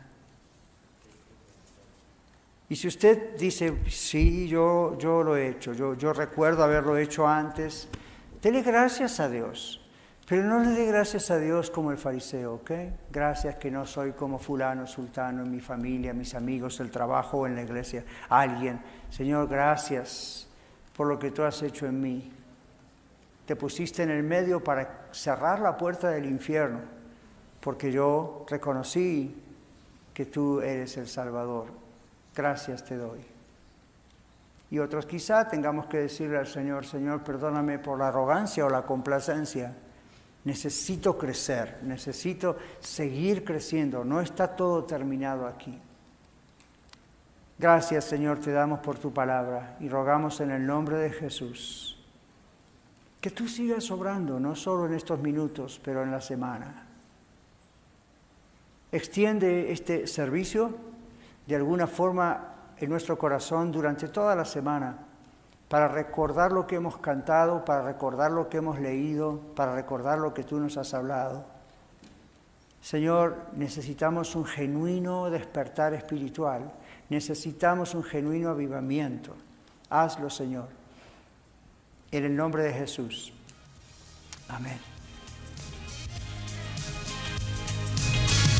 Y si usted dice, sí, yo, yo lo he hecho, yo, yo recuerdo haberlo hecho antes, Dele gracias a Dios, pero no le dé gracias a Dios como el fariseo, ¿ok? Gracias que no soy como fulano, sultano, en mi familia, mis amigos, el trabajo en la iglesia, alguien. Señor, gracias por lo que tú has hecho en mí. Te pusiste en el medio para cerrar la puerta del infierno, porque yo reconocí que tú eres el Salvador. Gracias te doy. Y otros quizá tengamos que decirle al Señor, Señor, perdóname por la arrogancia o la complacencia. Necesito crecer, necesito seguir creciendo. No está todo terminado aquí. Gracias, Señor, te damos por tu palabra y rogamos en el nombre de Jesús que tú sigas obrando, no solo en estos minutos, pero en la semana. Extiende este servicio de alguna forma en nuestro corazón durante toda la semana para recordar lo que hemos cantado, para recordar lo que hemos leído, para recordar lo que tú nos has hablado. Señor, necesitamos un genuino despertar espiritual, necesitamos un genuino avivamiento. Hazlo, Señor. En el nombre de Jesús. Amén.